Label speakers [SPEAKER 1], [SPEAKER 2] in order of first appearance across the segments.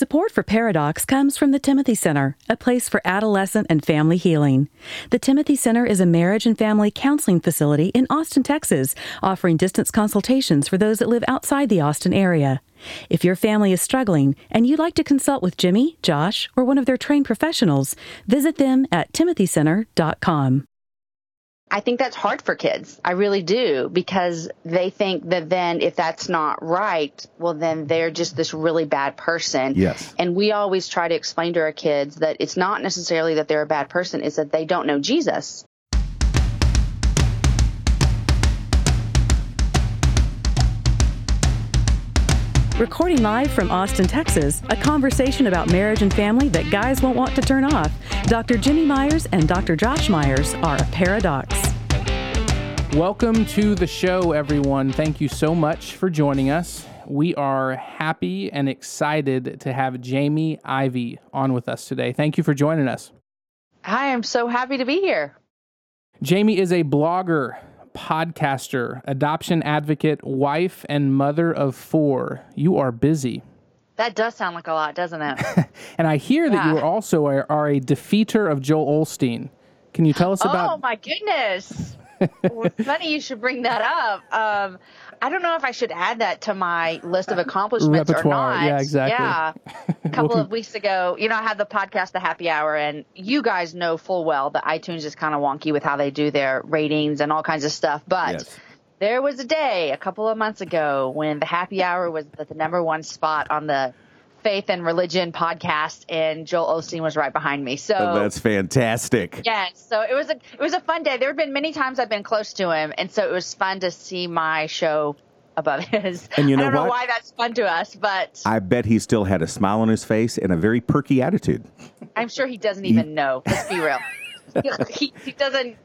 [SPEAKER 1] Support for Paradox comes from the Timothy Center, a place for adolescent and family healing. The Timothy Center is a marriage and family counseling facility in Austin, Texas, offering distance consultations for those that live outside the Austin area. If your family is struggling and you'd like to consult with Jimmy, Josh, or one of their trained professionals, visit them at timothycenter.com.
[SPEAKER 2] I think that's hard for kids. I really do because they think that then if that's not right, well, then they're just this really bad person.
[SPEAKER 3] Yes.
[SPEAKER 2] And we always try to explain to our kids that it's not necessarily that they're a bad person, it's that they don't know Jesus.
[SPEAKER 1] Recording live from Austin, Texas, a conversation about marriage and family that guys won't want to turn off. Dr. Jimmy Myers and Dr. Josh Myers are a paradox.
[SPEAKER 4] Welcome to the show, everyone. Thank you so much for joining us. We are happy and excited to have Jamie Ivey on with us today. Thank you for joining us.
[SPEAKER 2] I am so happy to be here.
[SPEAKER 4] Jamie is a blogger, podcaster, adoption advocate, wife, and mother of four. You are busy.
[SPEAKER 2] That does sound like a lot, doesn't it?
[SPEAKER 4] and I hear that you
[SPEAKER 2] Yeah.
[SPEAKER 4] are also a, are a defeater of Joel Osteen. Can you tell us
[SPEAKER 2] oh
[SPEAKER 4] about?
[SPEAKER 2] Oh my goodness. Well, funny you should bring that up. Um, I don't know if I should add that to my list of accomplishments or
[SPEAKER 4] Repertoire.
[SPEAKER 2] not.
[SPEAKER 4] Yeah, exactly.
[SPEAKER 2] Yeah. A couple
[SPEAKER 4] Well,
[SPEAKER 2] of weeks ago, you know, I had the podcast, The Happy Hour, and you guys know full well that iTunes is kind of wonky with how they do their ratings and all kinds of stuff. But
[SPEAKER 3] Yes.
[SPEAKER 2] there was a day a couple of months ago when The Happy Hour was at the number one spot on the Faith and Religion podcast, and Joel Osteen was right behind me. So
[SPEAKER 3] Oh, that's fantastic.
[SPEAKER 2] Yes, so it was a it was a fun day. There have been many times I've been close to him, and so it was fun to see my show above his.
[SPEAKER 3] And you know
[SPEAKER 2] I don't know why that's fun to us, but
[SPEAKER 3] I bet he still had a smile on his face and a very perky attitude.
[SPEAKER 2] I'm sure he doesn't even know. Let's be real. he, he doesn't.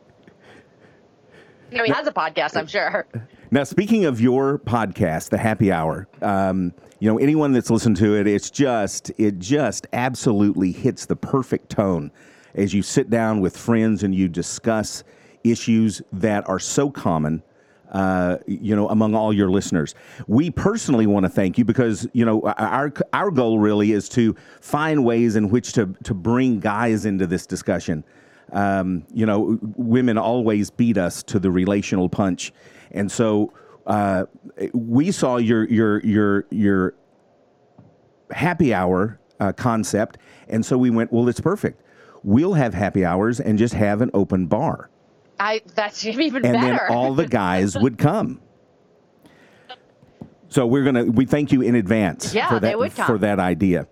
[SPEAKER 2] You know, he has a podcast. I'm sure.
[SPEAKER 3] Now, speaking of your podcast, The Happy Hour, um, you know, anyone that's listened to it, it's just, it just absolutely hits the perfect tone as you sit down with friends and you discuss issues that are so common. Uh, you know, among all your listeners, we personally want to thank you because you know our our goal really is to find ways in which to to bring guys into this discussion. Um, you know, women always beat us to the relational punch, and so uh, we saw your your your your happy hour uh, concept, and so we went. Well, it's perfect. We'll have happy hours and just have an open bar,
[SPEAKER 2] I that's even
[SPEAKER 3] and
[SPEAKER 2] better.
[SPEAKER 3] then all the guys would come. So we're gonna we thank you in advance
[SPEAKER 2] Yeah,
[SPEAKER 3] for
[SPEAKER 2] they
[SPEAKER 3] that
[SPEAKER 2] would come.
[SPEAKER 3] for that idea.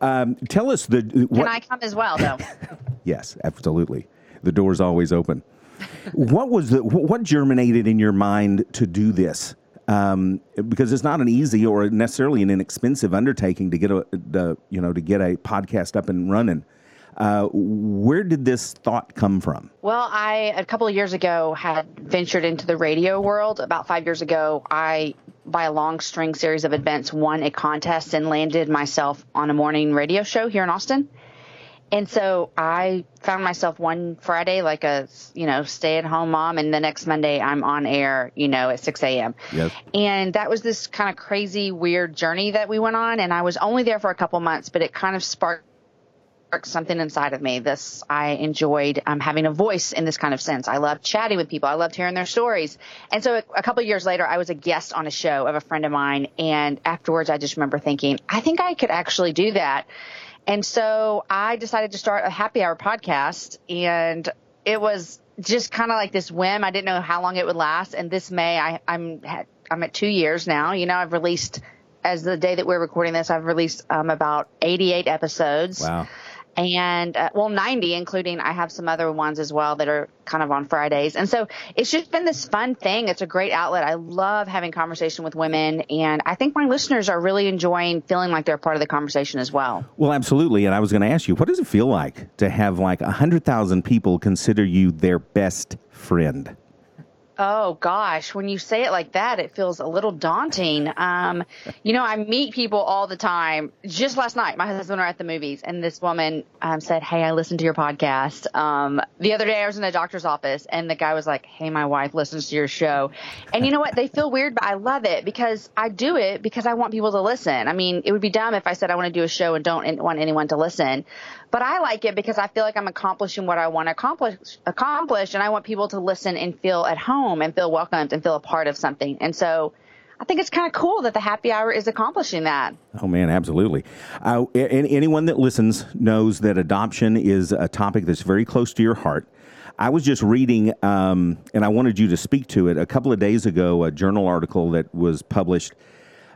[SPEAKER 3] Um, tell us the what,
[SPEAKER 2] Can I come as well, though?
[SPEAKER 3] Yes, absolutely. The door's always open. what was the what germinated in your mind to do this? Um, because it's not an easy or necessarily an inexpensive undertaking to get a the, you know to get a podcast up and running. Uh, where did this thought come from?
[SPEAKER 2] Well, I a couple of years ago had ventured into the radio world. About five years ago, I, by a long string series of events, won a contest and landed myself on a morning radio show here in Austin. And so I found myself one Friday like a you know stay at home mom, and the next Monday I'm on air you know at 6 a.m.
[SPEAKER 3] Yes.
[SPEAKER 2] And that was this kind of crazy, weird journey that we went on. And I was only there for a couple months, but it kind of sparked sparked something inside of me. This I enjoyed um, having a voice in this kind of sense. I loved chatting with people. I loved hearing their stories. And so a, a couple of years later, I was a guest on a show of a friend of mine, and afterwards, I just remember thinking, I think I could actually do that. And so I decided to start a happy hour podcast, and it was just kind of like this whim. I didn't know how long it would last. And this May, I, I'm I'm at two years now. You know, I've released as the day that we're recording this, I've released um, about 88 episodes
[SPEAKER 3] Wow.
[SPEAKER 2] And uh, well 90 including i have some other ones as well that are kind of on fridays and so it's just been this fun thing it's a great outlet i love having conversation with women and i think my listeners are really enjoying feeling like they're part of the conversation as well
[SPEAKER 3] Well, absolutely. And I was going to ask you, what does it feel like to have like a hundred thousand people consider you their best friend?
[SPEAKER 2] Oh gosh, when you say it like that, it feels a little daunting. Um, you know, I meet people all the time. Just last night, my husband and I were at the movies, and this woman um, said, "Hey, I listened to your podcast." Um, the other day, I was in a doctor's office, and the guy was like, "Hey, my wife listens to your show," and you know what? They feel weird, but I love it because I do it because I want people to listen. I mean, it would be dumb if I said I want to do a show and don't want anyone to listen. But I like it because I feel like I'm accomplishing what I want to accomplish, accomplish, and I want people to listen and feel at home and feel welcomed and feel a part of something. And so I think it's kind of cool that the happy hour is accomplishing that.
[SPEAKER 3] Oh man, absolutely. Uh, anyone that listens knows that adoption is a topic that's very close to your heart. I was just reading, um, and I wanted you to speak to it a couple of days ago. A journal article that was published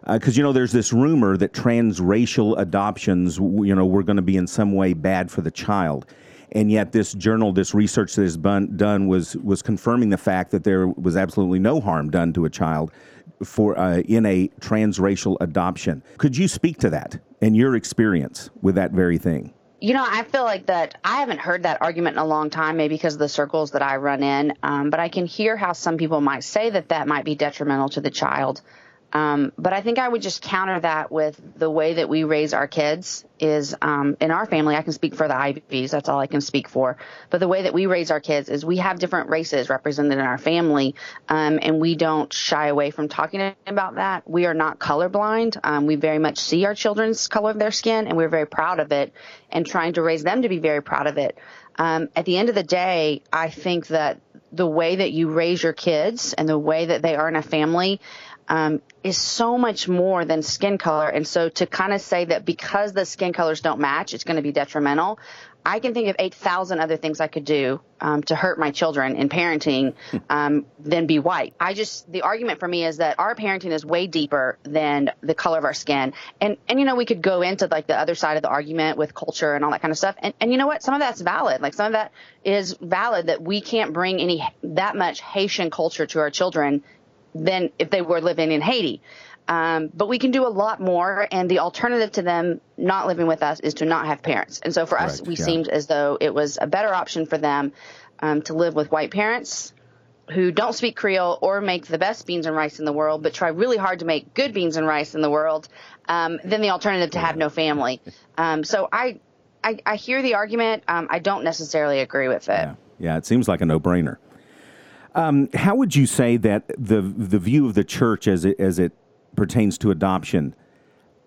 [SPEAKER 3] because uh, you know there's this rumor that transracial adoptions you know were going to be in some way bad for the child and yet this journal this research that is done was was confirming the fact that there was absolutely no harm done to a child for uh, in a transracial adoption could you speak to that and your experience with that very thing
[SPEAKER 2] you know, I feel like that I haven't heard that argument in a long time, maybe because of the circles that I run in. Um, but I can hear how some people might say that that might be detrimental to the child. Um, but I think I would just counter that with the way that we raise our kids is um, in our family. I can speak for the Iveys. That's all I can speak for. But the way that we raise our kids is we have different races represented in our family, um, and we don't shy away from talking about that. We are not colorblind. Um, we very much see our children's color of their skin, and we're very proud of it, and trying to raise them to be very proud of it. Um, at the end of the day, I think that the way that you raise your kids and the way that they are in a family um, is so much more than skin color. And so to kind of say that because the skin colors don't match, it's going to be detrimental. I can think of 8,000 other things I could do um, to hurt my children in parenting um, than be white. I just, the argument for me is that our parenting is way deeper than the color of our skin. And, and you know, we could go into like the other side of the argument with culture and all that kind of stuff. And, and you know what? Some of that's valid. Like some of that is valid that we can't bring any, that much Haitian culture to our children than if they were living in Haiti. Um, but we can do a lot more, and the alternative to them not living with us is to not have parents. And so for us, we yeah. seemed as though it was a better option for them um, to live with white parents who don't speak Creole or make the best beans and rice in the world, but try really hard to make good beans and rice in the world, um, than the alternative to have no family. Um, so I, I, I, hear the argument. Um, I don't necessarily agree with it.
[SPEAKER 3] Yeah. yeah, it seems like a no-brainer. Um, how would you say that the the view of the church as it as it pertains to adoption,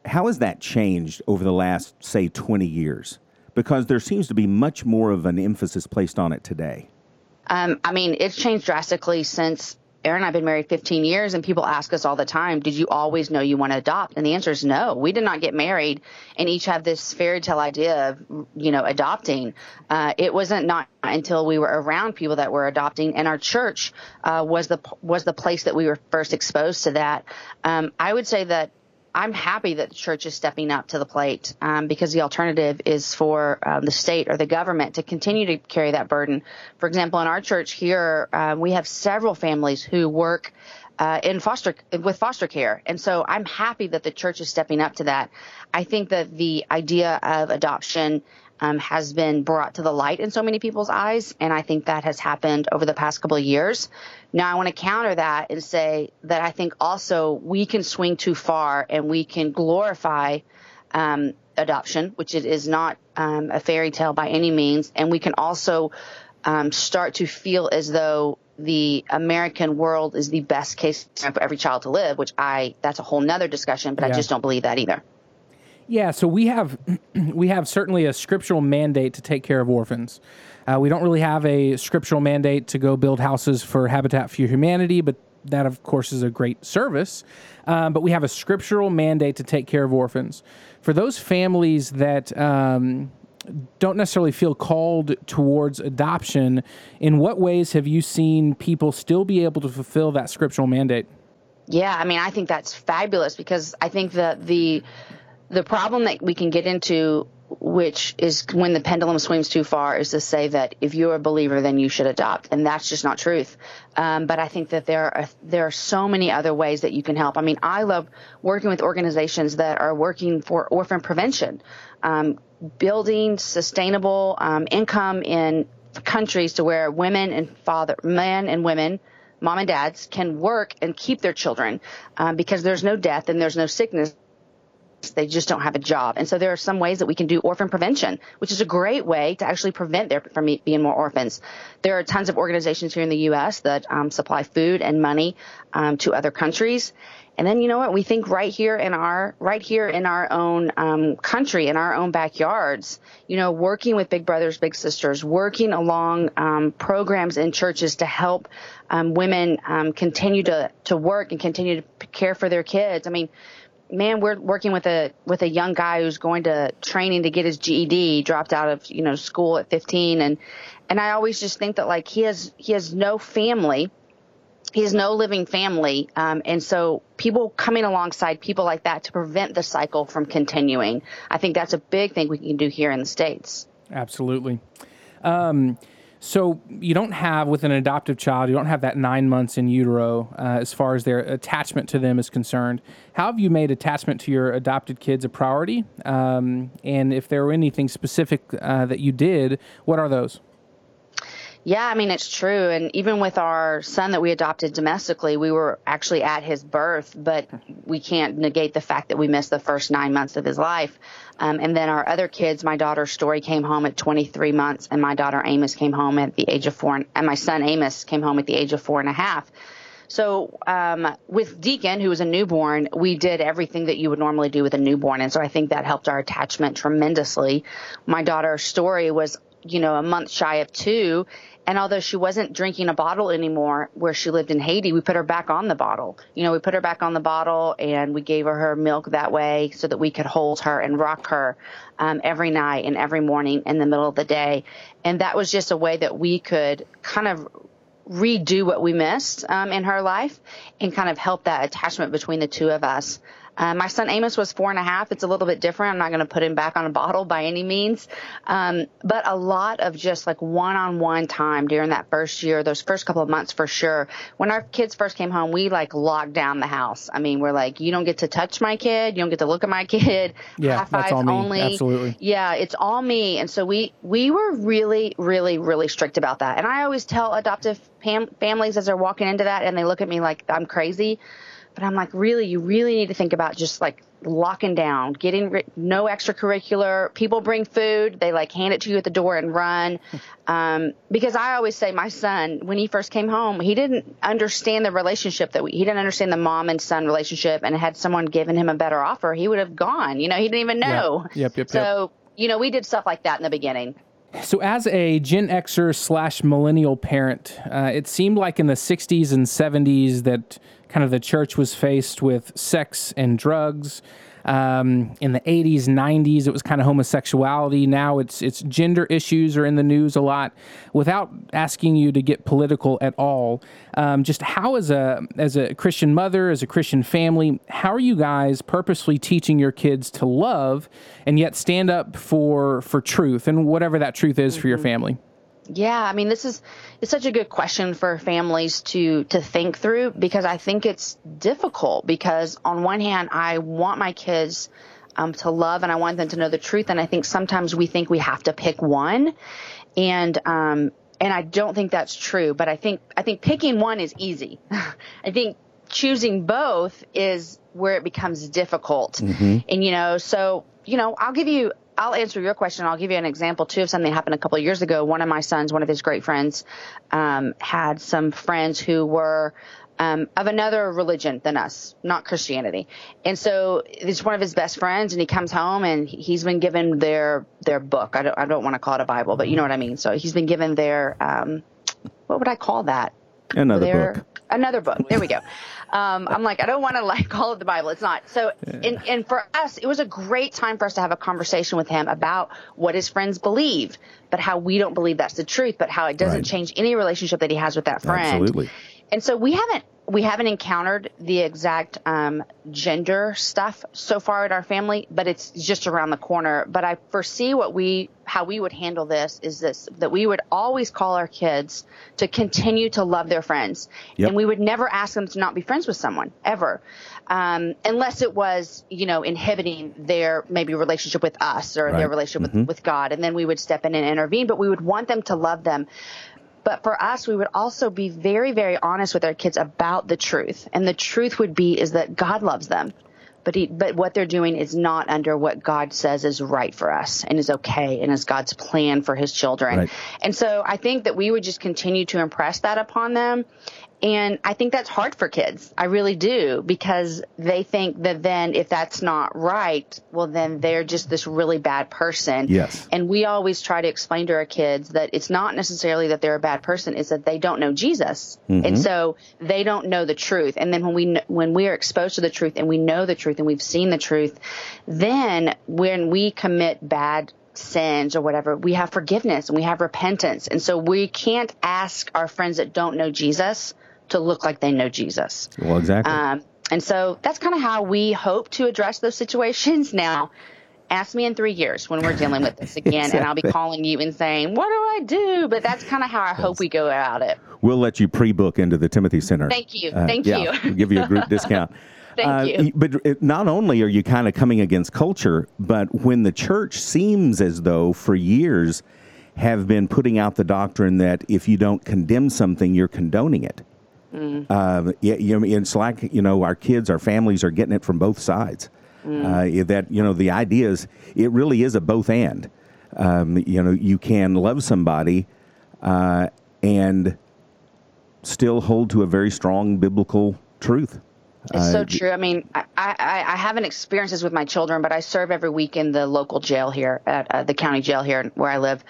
[SPEAKER 3] how has that changed over the last say twenty years? Because there seems to be much more of an emphasis placed on it today.
[SPEAKER 2] Um, I mean, it's changed drastically since Aaron and I have been married 15 years, and people ask us all the time, Did you always know you want to adopt? And the answer is no. We did not get married and each have this fairy tale idea of, you know, adopting. Uh, it wasn't not until we were around people that were adopting, and our church uh, was the was the place that we were first exposed to that. Um, I would say that I'm happy that the church is stepping up to the plate um, because the alternative is for uh, the state or the government to continue to carry that burden. For example, in our church here, uh, we have several families who work uh, in foster with foster care, and so I'm happy that the church is stepping up to that. I think that the idea of adoption um, has been brought to the light in so many people's eyes. And I think that has happened over the past couple of years. Now, I want to counter that and say that I think also we can swing too far and we can glorify um, adoption, which it is not um, a fairy tale by any means. And we can also um, start to feel as though the American world is the best case for every child to live, which I, that's a whole nother discussion, but yeah. I just don't believe that either.
[SPEAKER 4] Yeah, so we have we have certainly a scriptural mandate to take care of orphans. Uh, we don't really have a scriptural mandate to go build houses for Habitat for Humanity, but that of course is a great service. Um, but we have a scriptural mandate to take care of orphans. For those families that um, don't necessarily feel called towards adoption, in what ways have you seen people still be able to fulfill that scriptural mandate?
[SPEAKER 2] Yeah, I mean, I think that's fabulous because I think that the the problem that we can get into which is when the pendulum swings too far is to say that if you're a believer then you should adopt. And that's just not truth. Um, but i think that there are there are so many other ways that you can help. I mean i love working with organizations that are working for orphan prevention um, building sustainable um, income in countries to where women and father men and women mom and dads can work and keep their children um, because there's no death and there's no sickness they just don't have a job. And so there are some ways that we can do orphan prevention, which is a great way to actually prevent there from being more orphans. There are tons of organizations here in the U.S. that um, supply food and money um, to other countries. And then you know what? We think right here in our right here in our own um, country, in our own backyards. You know, working with Big Brothers, Big Sisters, working along um, programs in churches to help um, women um, continue to to work and continue to care for their kids. I mean, man, we're working with a with a young guy who's going to training to get his GED, dropped out of you know school at 15, and and I always just think that like he has he has no family, he has no living family, um, and so people coming alongside people like that to prevent the cycle from continuing, I think that's a big thing we can do here in the states.
[SPEAKER 4] Absolutely. Um, so you don't have with an adoptive child, you don't have that nine months in utero uh, as far as their attachment to them is concerned. How have you made attachment to your adopted kids a priority? Um, and if there were anything specific uh, that you did, what are those?
[SPEAKER 2] Yeah, I mean, it's true. And even with our son that we adopted domestically, we were actually at his birth, but we can't negate the fact that we missed the first nine months of his life. Um, and then our other kids, my daughter Story came home at 23 months, and my daughter Amos came home at the age of four, and, my son Amos came home at the age of four and a half. So um, with Deacon, who was a newborn, we did everything that you would normally do with a newborn, and so I think that helped our attachment tremendously. My daughter Story was, you know, a month shy of two, and although she wasn't drinking a bottle anymore where she lived in Haiti, we put her back on the bottle. You know, we put her back on the bottle and we gave her her milk that way so that we could hold her and rock her um, every night and every morning in the middle of the day. And that was just a way that we could kind of redo what we missed um, in her life and kind of help that attachment between the two of us. Uh, my son Amos was four and a half. It's a little bit different. I'm not going to put him back on a bottle by any means. Um, but a lot of just like one on one time during that first year, those first couple of months for sure. When our kids first came home, we like locked down the house. I mean, we're like, you don't get to touch my kid. You don't get to look at my kid.
[SPEAKER 4] Yeah, that's all me. Only. Absolutely.
[SPEAKER 2] Yeah, it's all me. And so we, we were really, really, really strict about that. And I always tell adoptive fam- families as they're walking into that and they look at me like I'm crazy. But I'm like, really, you really need to think about just like locking down, getting ri- no extracurricular. People bring food, they like hand it to you at the door and run. Um, because I always say, my son, when he first came home, he didn't understand the relationship that we, he didn't understand the mom and son relationship. And had someone given him a better offer, he would have gone. You know, he didn't even know.
[SPEAKER 4] Yep, yep, yep.
[SPEAKER 2] So, you know, we did stuff like that in the beginning.
[SPEAKER 4] So, as a Gen Xer slash millennial parent, uh, it seemed like in the 60s and 70s that kind of the church was faced with sex and drugs. Um, in the 80s, 90s, it was kind of homosexuality. Now it's it's gender issues are in the news a lot. Without asking you to get political at all, um, just how as a as a Christian mother, as a Christian family, how are you guys purposely teaching your kids to love and yet stand up for for truth and whatever that truth is mm-hmm. for your mm-hmm. family?
[SPEAKER 2] Yeah, I mean, this is it's such a good question for families to to think through because I think it's difficult because on one hand, I want my kids um, to love and I want them to know the truth, and I think sometimes we think we have to pick one, and um, and I don't think that's true. But I think I think picking one is easy. I think choosing both is where it becomes difficult, mm-hmm. and you know, so you know, I'll give you I'll answer your question. I'll give you an example too of something that happened a couple of years ago. One of my sons, one of his great friends, um, had some friends who were um, of another religion than us, not Christianity. And so it's one of his best friends, and he comes home and he's been given their their book. I don't I don't want to call it a Bible, but you know what I mean. So he's been given their um, what would I call that?
[SPEAKER 3] Another their, book.
[SPEAKER 2] Another book. There we go. Um, I'm like, I don't want to like call it the Bible. It's not. So, and, and for us, it was a great time for us to have a conversation with him about what his friends believe, but how we don't believe that's the truth, but how it doesn't right. change any relationship that he has with that friend.
[SPEAKER 3] Absolutely.
[SPEAKER 2] And so we haven't we haven't encountered the exact um, gender stuff so far in our family, but it's just around the corner. But I foresee what we how we would handle this is this that we would always call our kids to continue to love their friends, yep. and we would never ask them to not be friends with someone ever, um, unless it was you know inhibiting their maybe relationship with us or right. their relationship mm-hmm. with, with God, and then we would step in and intervene. But we would want them to love them But for us, we would also be very, very honest with our kids about the truth. And the truth would be is that God loves them. But he, but what they're doing is not under what God says is right for us and is okay and is God's plan for his children.
[SPEAKER 3] Right.
[SPEAKER 2] And so I think that we would just continue to impress that upon them. And I think that's hard for kids. I really do because they think that then if that's not right, well, then they're just this really bad person.
[SPEAKER 3] Yes.
[SPEAKER 2] And we always try to explain to our kids that it's not necessarily that they're a bad person, it's that they don't know Jesus. And mm-hmm. so they don't know the truth. And then when we, when we are exposed to the truth and we know the truth and we've seen the truth, then when we commit bad sins or whatever, we have forgiveness and we have repentance. And so we can't ask our friends that don't know Jesus to look like they know Jesus.
[SPEAKER 3] Well, exactly.
[SPEAKER 2] Um, and so that's kind of how we hope to address those situations. Now, ask me in three years when we're dealing with this again, and I'll be calling you and saying, What do I do? But that's kind of how I hope we go about it.
[SPEAKER 3] we'll let you pre-book into the Timothy Center.
[SPEAKER 2] Thank you.
[SPEAKER 3] Uh,
[SPEAKER 2] Thank
[SPEAKER 3] yeah,
[SPEAKER 2] you.
[SPEAKER 3] we'll give you a group discount.
[SPEAKER 2] Thank
[SPEAKER 3] Uh,
[SPEAKER 2] you.
[SPEAKER 3] But it, not only are you kind of coming against culture, but when the church seems as though for years have been putting out the doctrine that if you don't condemn something, you're condoning it.
[SPEAKER 2] Mm.
[SPEAKER 3] Uh, yeah, you know, it's like you know, our kids, our families are getting it from both sides.
[SPEAKER 2] Mm.
[SPEAKER 3] Uh, that you know, the idea is it really is a both and. Um, you know, you can love somebody uh, and still hold to a very strong biblical truth.
[SPEAKER 2] It's
[SPEAKER 3] Uh,
[SPEAKER 2] so true. I mean, I, I, I haven't experienced this with my children, but I serve every week in the local jail here at uh, the county jail here where I live.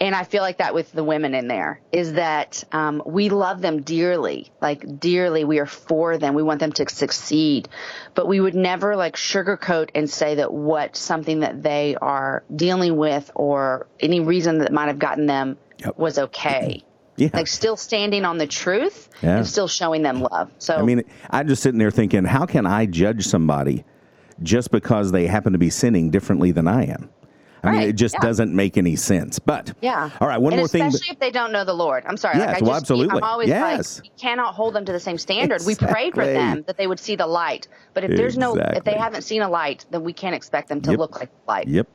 [SPEAKER 2] And I feel like that with the women in there is that um, we love them dearly, like dearly. We are for them. We want them to succeed, but we would never like sugarcoat and say that what something that they are dealing with or any reason that might have gotten them
[SPEAKER 3] Yep.
[SPEAKER 2] was okay.
[SPEAKER 3] Yeah.
[SPEAKER 2] Like still standing on the truth
[SPEAKER 3] Yeah.
[SPEAKER 2] and still showing them love. So
[SPEAKER 3] I mean, I'm just sitting there thinking, how can I judge somebody just because they happen to be sinning differently than I am? I mean, it just
[SPEAKER 2] yeah.
[SPEAKER 3] doesn't make any sense. But
[SPEAKER 2] Yeah.
[SPEAKER 3] all right, one
[SPEAKER 2] and
[SPEAKER 3] more thing.
[SPEAKER 2] Especially if they don't know the Lord. I'm sorry.
[SPEAKER 3] Yes,
[SPEAKER 2] like I
[SPEAKER 3] well,
[SPEAKER 2] just,
[SPEAKER 3] absolutely.
[SPEAKER 2] I'm always
[SPEAKER 3] Yes.
[SPEAKER 2] like, you cannot hold them to the same standard. We prayed for them that they would see the light. But if there's no, if they haven't seen a light, then we can't expect them to
[SPEAKER 3] Yep.
[SPEAKER 2] look like light.
[SPEAKER 3] Yep.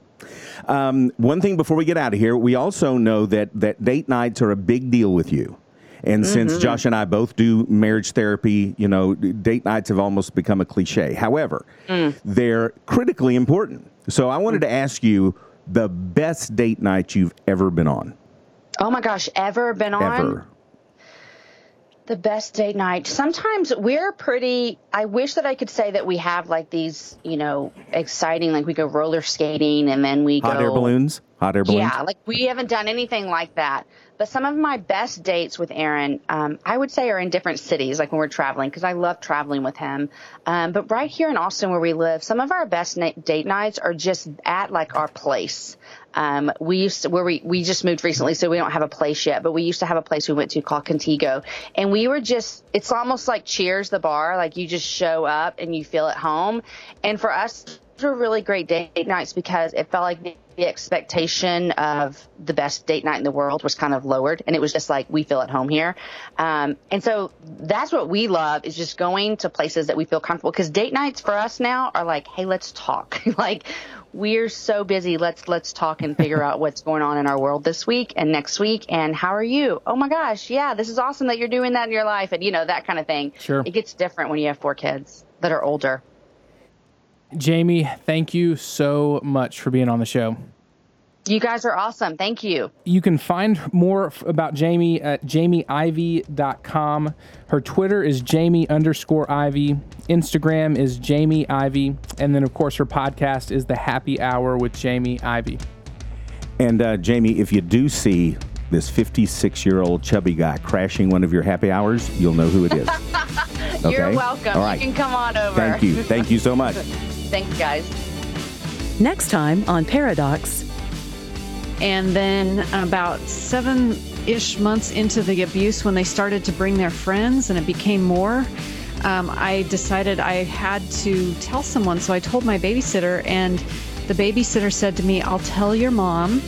[SPEAKER 3] Um, one thing before we get out of here, we also know that that date nights are a big deal with you. And
[SPEAKER 2] Mm-hmm.
[SPEAKER 3] since Josh and I both do marriage therapy, you know, date nights have almost become a cliche. However,
[SPEAKER 2] Mm.
[SPEAKER 3] they're critically important. So I wanted to ask you the best date night you've ever been on.
[SPEAKER 2] Oh my gosh, ever been on?
[SPEAKER 3] Ever.
[SPEAKER 2] The best date night. Sometimes we're pretty. I wish that I could say that we have like these, you know, exciting. Like we go roller skating and then we
[SPEAKER 3] Hot
[SPEAKER 2] go
[SPEAKER 3] air balloons? Hot air balloons?
[SPEAKER 2] Yeah, like we haven't done anything like that. But some of my best dates with Aaron, um, I would say, are in different cities, like when we're traveling, because I love traveling with him. Um, but right here in Austin, where we live, some of our best na- date nights are just at like our place. Um, we used to, where we, we just moved recently, so we don't have a place yet, but we used to have a place we went to called Contigo. And we were just, it's almost like Cheers, the bar. Like you just show up and you feel at home. And for us, were really great date nights because it felt like the, expectation of the best date night in the world was kind of lowered. And it was just like, we feel at home here. Um, and so that's what we love is just going to places that we feel comfortable because date nights for us now are like, hey, let's talk. like, we're so busy. Let's let's talk and figure out what's going on in our world this week and next week. And how are you? Oh my gosh, yeah, this is awesome that you're doing that in your life, and you know that kind of thing.
[SPEAKER 4] Sure.
[SPEAKER 2] It gets different when you have four kids that are older.
[SPEAKER 4] Jamie, thank you so much for being on the show.
[SPEAKER 2] You guys are awesome. Thank you.
[SPEAKER 4] You can find more about Jamie at jamieivey.com. Her Twitter is Jamie underscore Ivey. Instagram is Jamie Ivey. And then, of course, her podcast is The Happy Hour with Jamie Ivey.
[SPEAKER 3] And uh, Jamie, if you do see this 56 year old chubby guy crashing one of your happy hours, you'll know who it is.
[SPEAKER 2] You're welcome.
[SPEAKER 3] All right.
[SPEAKER 2] You can come on over.
[SPEAKER 3] Thank you. Thank you so much.
[SPEAKER 2] Thanks, guys.
[SPEAKER 1] Next time on Paradox.
[SPEAKER 5] And then about seven ish months into the abuse, when they started to bring their friends and it became more, um, I decided I had to tell someone. So I told my babysitter, and the babysitter said to me, I'll tell your mom.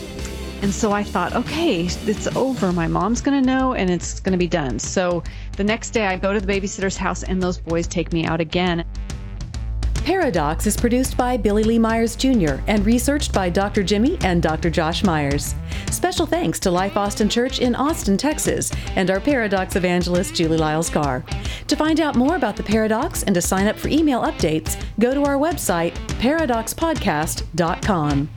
[SPEAKER 5] And so I thought, okay, it's over. My mom's going to know and it's going to be done. So the next day I go to the babysitter's house and those boys take me out again.
[SPEAKER 1] Paradox is produced by Billy Lee Myers Jr. and researched by Dr. Jimmy and Dr. Josh Myers. Special thanks to Life Austin Church in Austin, Texas, and our Paradox evangelist, Julie Lyles Carr. To find out more about the Paradox and to sign up for email updates, go to our website, paradoxpodcast.com.